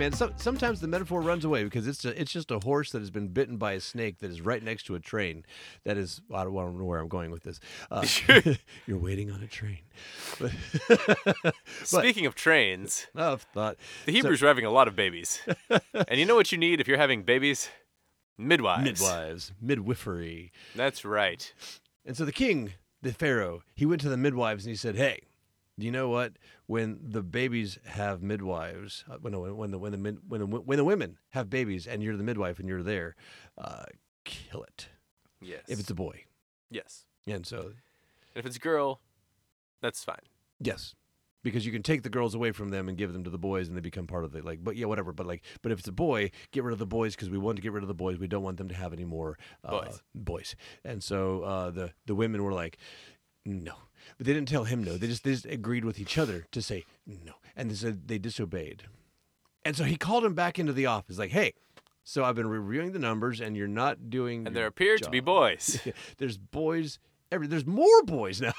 man. So, sometimes the metaphor runs away because it's a, it's just a horse that has been bitten by a snake that is right next to a train. That is, I don't, I don't know where I'm going with this. Uh, you're waiting on a train. But, Speaking of trains, I've thought the Hebrews were having a lot of babies. and you know what you need if you're having babies? Midwives. midwives, midwifery. That's right. And so the king, the pharaoh, he went to the midwives and he said, "Hey, do you know what? When the babies have midwives, uh, when the when the when the when the when the women have babies, and you're the midwife and you're there, uh, kill it Yes. if it's a boy." yes. And so And if it's a girl, that's fine. yes, because you can take the girls away from them and give them to the boys, and they become part of it. Like, but yeah, whatever. But like, but if it's a boy, get rid of the boys because we want to get rid of the boys. We don't want them to have any more uh, Boys. boys. And so uh, the the women were like, no, but they didn't tell him no. They just they just agreed with each other to say no, and they said they disobeyed. And so he called him back into the office, like, hey. So I've been reviewing the numbers, and you're not doing. And there appear to be boys. There's boys. Every there's more boys now.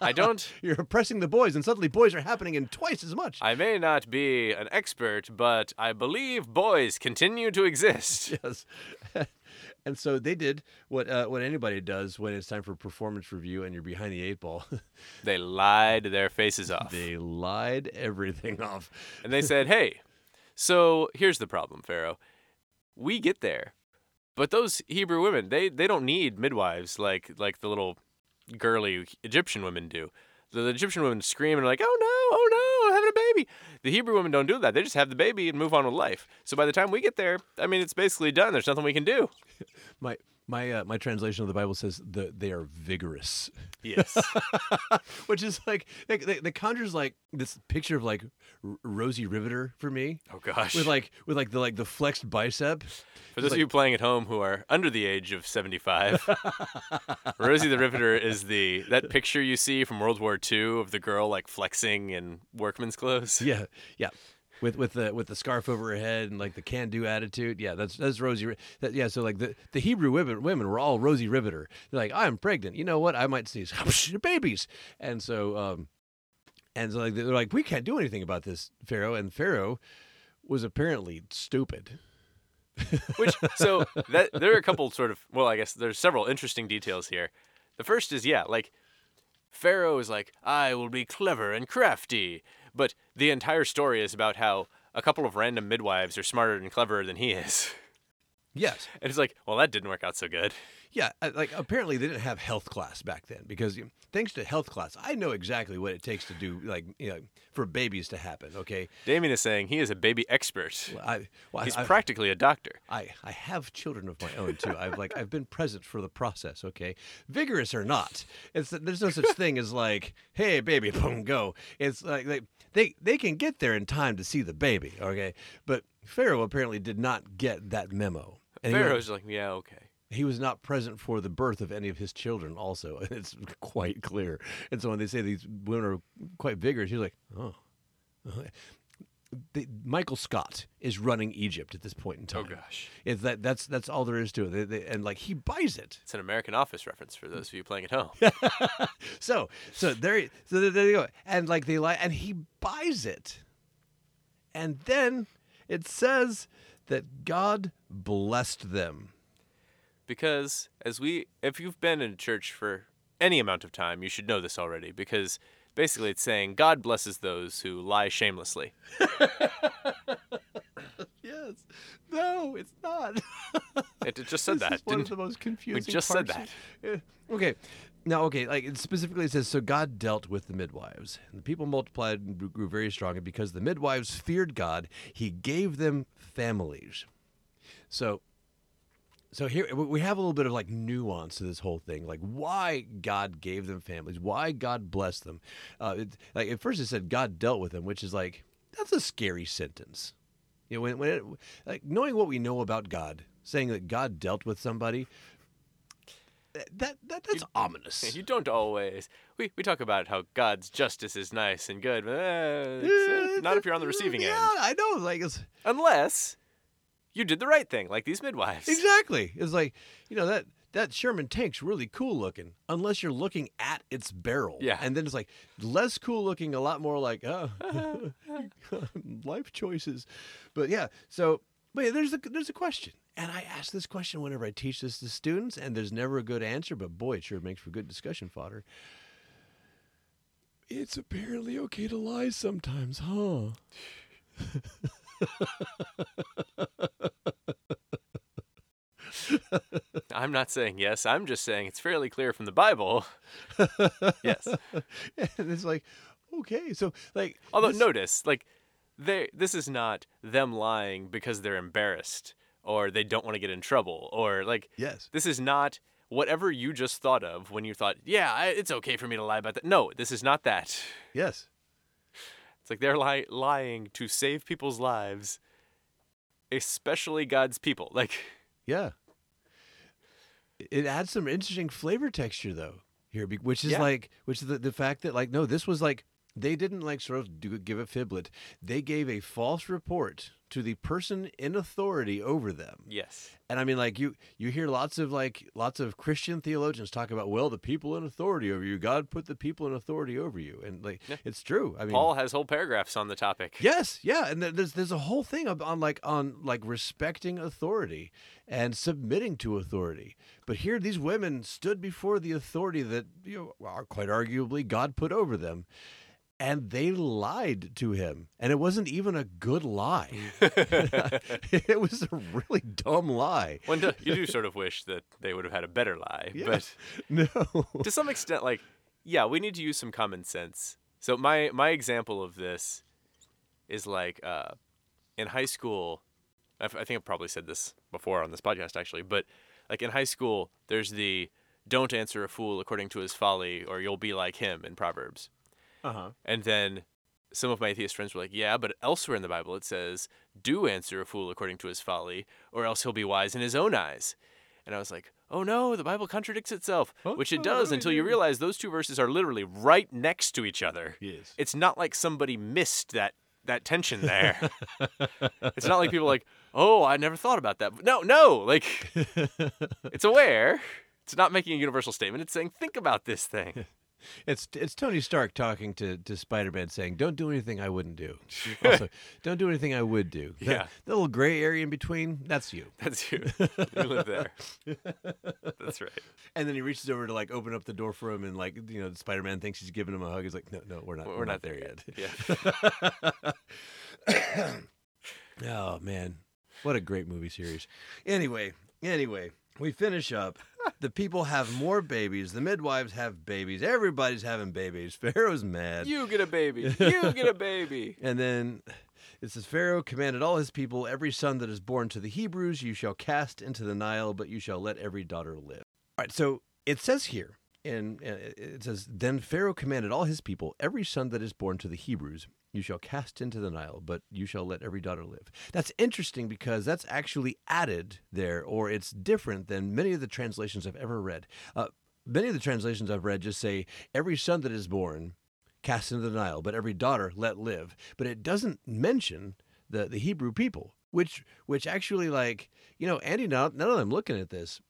I don't. You're oppressing the boys, and suddenly boys are happening in twice as much. I may not be an expert, but I believe boys continue to exist. yes. And so they did what uh, what anybody does when it's time for performance review and you're behind the eight ball. They lied their faces off. they lied everything off. And they said, hey, so here's the problem, Pharaoh. We get there, but those Hebrew women, they, they don't need midwives like like the little girly Egyptian women do. The, the Egyptian women scream and are like, oh no, oh no, I'm having a baby. The Hebrew women don't do that. They just have the baby and move on with life. So by the time we get there, I mean, it's basically done. There's nothing we can do. My my uh, my translation of the Bible says that they are vigorous, Yes. which is like they, they, they conjures like this picture of like R- Rosie Riveter for me, oh gosh. with like with like the like the flexed bicep. For those of you playing at home who are under the age of 75, Rosie the Riveter is the that picture you see from World War II of the girl like flexing in workman's clothes. Yeah, yeah. With with the with the scarf over her head and like the can do attitude, yeah, that's that's Rosie. That, yeah, so like the, the Hebrew women women were all Rosie Riveter. They're like, I'm pregnant. You know what? I might sneeze. babies. And so um, and so like they're like, we can't do anything about this, Pharaoh. And Pharaoh was apparently stupid. Which so that there are a couple sort of well, I guess there's several interesting details here. The first is yeah, like Pharaoh is like, I will be clever and crafty. But the entire story is about how a couple of random midwives are smarter and cleverer than he is. Yes. And it's like, well, that didn't work out so good. Yeah, uh, like apparently they didn't have health class back then because you know, thanks to health class, I know exactly what it takes to do like you know for babies to happen. Okay, Damien is saying he is a baby expert. well, I, well, He's I, practically a doctor. I, I have children of my own too. I've like I've been present for the process. Okay, vigorous or not, it's there's no such thing as like, hey baby, boom, go. It's like they they they can get there in time to see the baby. Okay, but Pharaoh apparently did not get that memo. And Pharaoh's like, yeah, okay. He was not present for the birth of any of his children. Also, it's quite clear. And so when they say these women are quite vigorous, he's like, oh. The, Michael Scott is running Egypt at this point in oh, time. Oh gosh, It's that that's that's all there is to it. They, they, and like he buys it. it's an American Office reference for those of you playing at home. So so there so there- you go. And like they like and he buys it. And then it says that God blessed them. Because as we, if you've been in church for any amount of time, you should know this already. Because basically, it's saying God blesses those who lie shamelessly. Yes. No, it's not. It, it just said This that. is one of the most confusing. We just said that. of-. Okay. Now, okay, like it specifically it says, so God dealt with the midwives, and the people multiplied and grew very strong, and because the midwives feared God, He gave them families. So, so here we- have a little bit of like nuance to this whole thing, like why God gave them families, why God blessed them. Uh, it, like at first it said God dealt with them, which is like that's a scary sentence. You know, when, when it, like knowing what we know about God, saying that God dealt with somebody, that that, that that's ominous. you don't always. We, we talk about how God's justice is nice and good, but eh, it's, uh, not if you're on the receiving yeah, end. I know. Like Unless you did the right thing, like these midwives. exactly. It's like you know that that Sherman tank's really cool looking, unless you're looking at its barrel. Yeah. And then it's like less cool looking, a lot more like, oh, life choices. But yeah, so, but yeah, there's a, there's a question. And I ask this question whenever I teach this to students, and there's never a good answer, but boy, it sure makes for good discussion fodder. It's apparently okay to lie sometimes, huh? I'm not saying yes. I'm just saying it's fairly clear from the Bible. yes. and it's like, okay, so like, Although this- notice, like they this is not them lying because they're embarrassed or they don't want to get in trouble or like yes, this is not whatever you just thought of when you thought, "Yeah, I, it's okay for me to lie about that." No, this is not that. yes, It's like they're li- lying to save people's lives, especially God's people. Like yeah. It adds some interesting flavor texture though here, which is Yeah. like, which is the, the fact that like, no, this was like they didn't like sort of do, give a fiblet. They gave a false report to the person in authority over them. yes. And I mean, like you, you hear lots of like lots of Christian theologians talk about, well, the people in authority over you. God put the people in authority over you, and like Yeah. it's true. I mean, Paul has whole paragraphs on the topic. Yes, yeah, and there's there's a whole thing on like on like respecting authority and submitting to authority. But here, these women stood before the authority that you know are quite arguably God put over them, and they lied to him, and it wasn't even a good lie. it was a really dumb lie. One do- you do sort of wish that they would have had a better lie, Yeah. but No. to some extent, like, yeah, we need to use some common sense. So my my example of this is like uh, in high school. I think I've probably said this before on this podcast actually, but like in high school, there's the "Don't answer a fool according to his folly, or you'll be like him" in Proverbs. Uh huh. And then some of my atheist friends were like, "Yeah, but elsewhere in the Bible it says, do answer a fool according to his folly, or else he'll be wise in his own eyes." And I was like, "Oh no, the Bible contradicts itself," Oh, which it does until you realize those two verses are literally right next to each other. Yes. It's not like somebody missed that that tension there. it's not like people are like, "Oh, I never thought about that." No, no, like it's aware. It's not making a universal statement. It's saying, "Think about this thing." It's it's Tony Stark talking to, to Spider Man saying, "Don't do anything I wouldn't do." also, don't do anything I would do. That- Yeah. the little gray area in between, that's you. That's you. You live there. That's right. And then he reaches over to like open up the door for him, and like you know, Spider Man thinks he's giving him a hug. He's like, "No, no, we're not. We're, not, there yet. Yeah. oh man, what a great movie series. Anyway, anyway, we finish up. The people have more babies. The midwives have babies. Everybody's having babies. Pharaoh's mad. You get a baby. You get a baby. And then it says Pharaoh commanded all his people, every son that is born to the Hebrews you shall cast into the Nile, but you shall let every daughter live. All right, so it says here, and uh, it says, Then Pharaoh commanded all his people, every son that is born to the Hebrews you shall cast into the Nile, but you shall let every daughter live. That's interesting because that's actually added there, or it's different than many of the translations I've ever read. Uh, many of the translations I've read just say, Every son that is born cast into the Nile, but every daughter let live. But it doesn't mention the, the Hebrew people, which which actually like you know Andy. Now, now that I'm looking at this,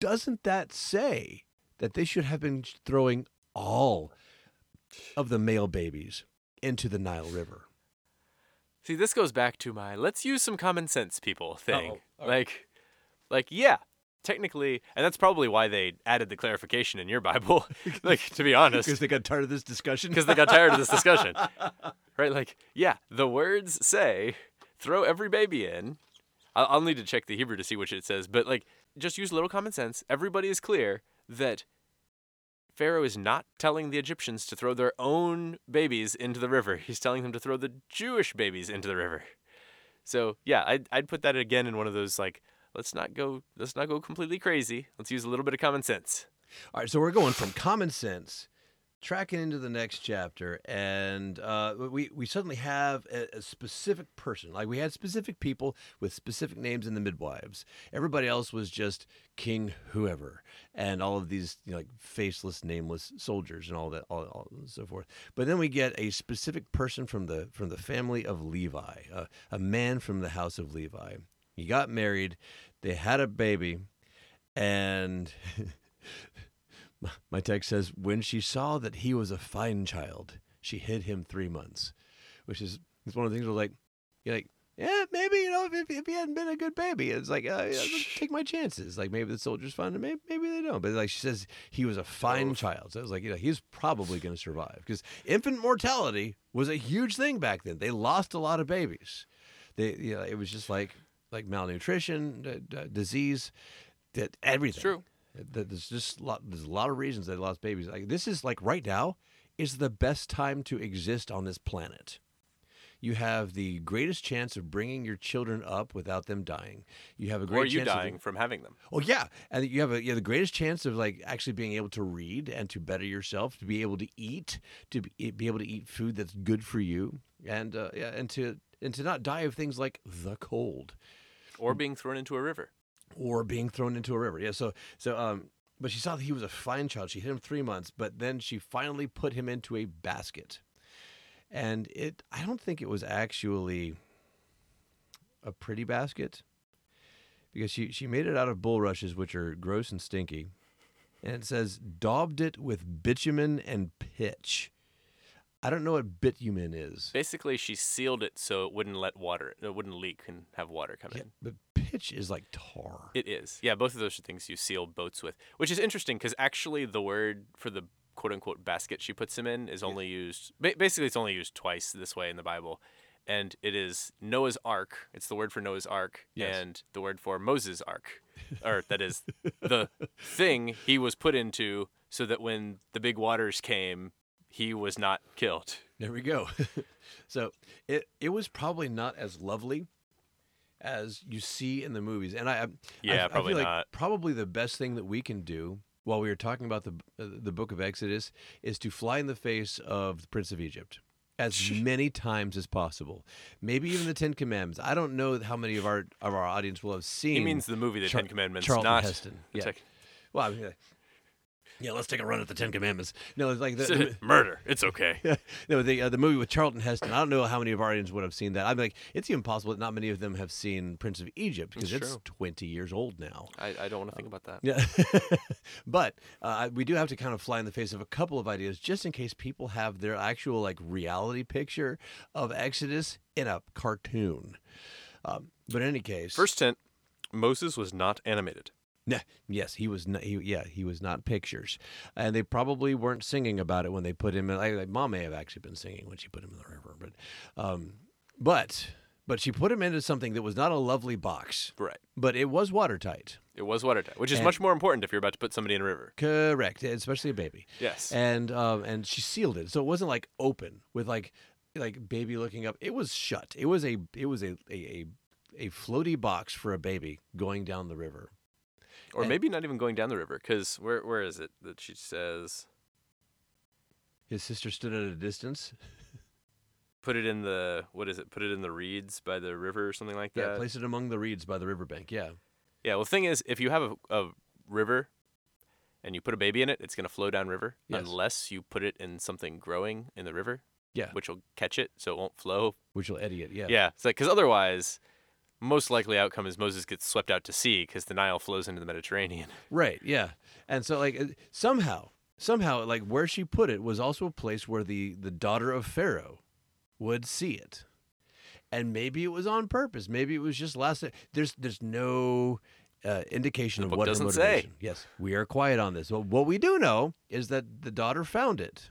doesn't that say that they should have been throwing all of the male babies into the Nile River? See, this goes back to my let's use some common sense people thing. Right. Like like yeah, technically, and that's probably why they added the clarification in your Bible. like to be honest, Because they got tired of this discussion. because they got tired of this discussion. Right? Like, yeah, the words say throw every baby in. I'll, I'll need to check the Hebrew to see which it says, but like, just use a little common sense. Everybody is clear that Pharaoh is not telling the Egyptians to throw their own babies into the river. He's telling them to throw the Jewish babies into the river. So yeah, I'd I'd put that again in one of those like let's not go let's not go completely crazy. Let's use a little bit of common sense. All right, so we're going from common sense, tracking into the next chapter, and uh, we we suddenly have a, a specific person. Like we had specific people with specific names in the midwives. Everybody else was just King whoever, and all of these you know, like faceless, nameless soldiers and all that, all, all so forth. But then we get a specific person from the from the family of Levi, uh, a man from the house of Levi. He got married. They had a baby And my- text says, when she saw that he was a fine child, she hid him three months, which is it's one of the things where like you're like. Yeah, maybe you know if, if he hadn't been a good baby, it's like uh, yeah, take my chances. Like maybe the soldiers find him, maybe, maybe they don't. But like she says, he was a fine Oof. child. So it was like you know he's probably going to survive because infant mortality was a huge thing back then. They lost a lot of babies. They you know it was just like like malnutrition, d- d- disease, that everything. It's true. There's just a lot, there's a lot of reasons they lost babies. Like this is like right now is the best time to exist on this planet. You have the greatest chance of bringing your children up without them dying. You have a great Or you chance of- dying from having them. Oh yeah, and you have a you have the greatest chance of like actually being able to read and to better yourself, to be able to eat, to be, be able to eat food that's good for you, and uh, yeah, and to and to not die of things like the cold Or being thrown into a river. Or being thrown into a river. Yeah, so so um, but she saw that he was a fine child. She hid him three months, but then she finally put him into a basket, and it I don't think it was actually a pretty basket because she she made it out of bulrushes, which are gross and stinky, and it says daubed it with bitumen and pitch. I don't know what bitumen is. Basically, she sealed it so it wouldn't let water, it wouldn't leak and have water come Yeah, in. but pitch is like tar. It is. Yeah, both of those are things you seal boats with, which is interesting because actually the word for the quote unquote basket she puts him in is only used, basically, it's only used twice this way in the Bible. And it is Noah's Ark. It's the word for Noah's Ark Yes. and the word for Moses' Ark. or that is the thing he was put into so that when the big waters came, he was not killed. There we go. so it it was probably not as lovely as you see in the movies, and I I- Yeah, I, probably I not. Like probably the best thing that we can do while we are talking about the uh, the Book of Exodus is to fly in the face of the Prince of Egypt. As many times as possible, maybe even the Ten Commandments. I don't know how many of our of our audience will have seen. He means the movie The Char- Ten Commandments, Charlton not Heston. Yeah. Tech- Well, I mean, yeah. Let's take a run at the Ten Commandments. No, it's like the, the, murder. It's okay. no, the uh, the movie with Charlton Heston. I don't know how many of our audience would have seen that. I'm like, it's even possible that not many of them have seen Prince of Egypt because It's it's 20 years old now. I, I don't want to think about that. Yeah, but uh, we do have to kind of fly in the face of a couple of ideas just in case people have their actual like reality picture of Exodus in a cartoon. Um, but in any case, First tent, Moses was not animated. Nah, yes, he was. Not, he, yeah, he was not pictures, and they probably weren't singing about it when they put him in. Like, mom may have actually been singing when she put him in the river, but, um, but, but she put him into something that was not a lovely box, Right. but it was watertight. It was watertight, which is And- much more important if you're about to put somebody in a river. Correct, especially a baby. Yes. And um, and she sealed it, so it wasn't like open with like like baby looking up. It was shut. It was a it was a a a, a floaty box for a baby going down the river. Or and- maybe not even going down the river, because where where is it that she says His sister stood at a distance. put it in the what is it? Put it in the reeds by the river or something like that? Yeah, place it among the reeds by the riverbank. Yeah. Yeah. Well, the thing is, if you have a, a river and you put a baby in it, it's going to flow down river Yes. unless you put it in something growing in the river. Yeah. Which will catch it, so it won't flow. Which will eddy it. Yeah. Yeah. It's like because otherwise, most likely outcome is Moses gets swept out to sea because the Nile flows into the Mediterranean. Right. Yeah. And so like uh, somehow, somehow like where she put it was also a place where the the daughter of Pharaoh would see it. And maybe it was on purpose. Maybe it was just last. There's there's no uh, indication The of what her doesn't say. motivation. Yes, we are quiet on this. Well, what we do know is that the daughter found it,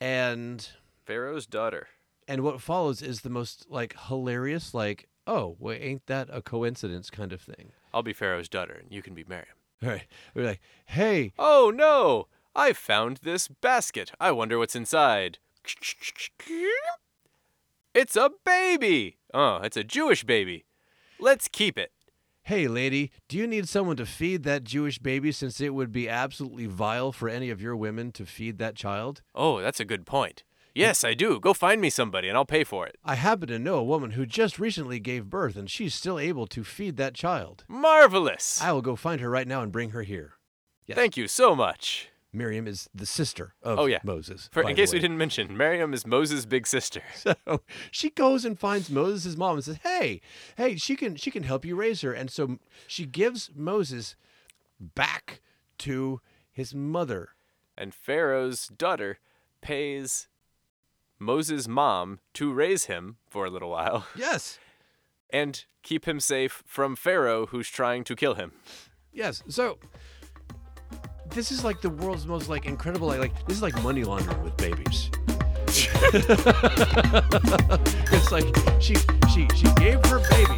and Pharaoh's daughter. and what follows is the most like hilarious, like oh, well, ain't that a coincidence kind of thing. I'll be Pharaoh's daughter, and you can be Miriam. All right, we're like, hey, Oh no! I found this basket. I wonder what's inside. It's a baby. Oh, it's a Jewish baby. Let's keep it. Hey, lady, do you need someone to feed that Jewish baby since it would be absolutely vile for any of your women to feed that child? Oh, that's a good point. Yes, I do. Go find me somebody, and I'll pay for it. I happen to know a woman who just recently gave birth and she's still able to feed that child. Marvelous. I will go find her right now and bring her here. Yes. Thank you so much. Miriam is the sister of Oh, yeah. Moses. For, in case we didn't mention, Miriam is Moses' big sister. So she goes and finds Moses' mom and says, "Hey, hey, she can she can help you raise her." And so she gives Moses back to his mother. And Pharaoh's daughter pays Moses' mom to raise him for a little while Yes. and keep him safe from Pharaoh, who's trying to kill him. Yes. So this is like the world's most like incredible like, like this is like money laundering with babies. it's like she she she gave her baby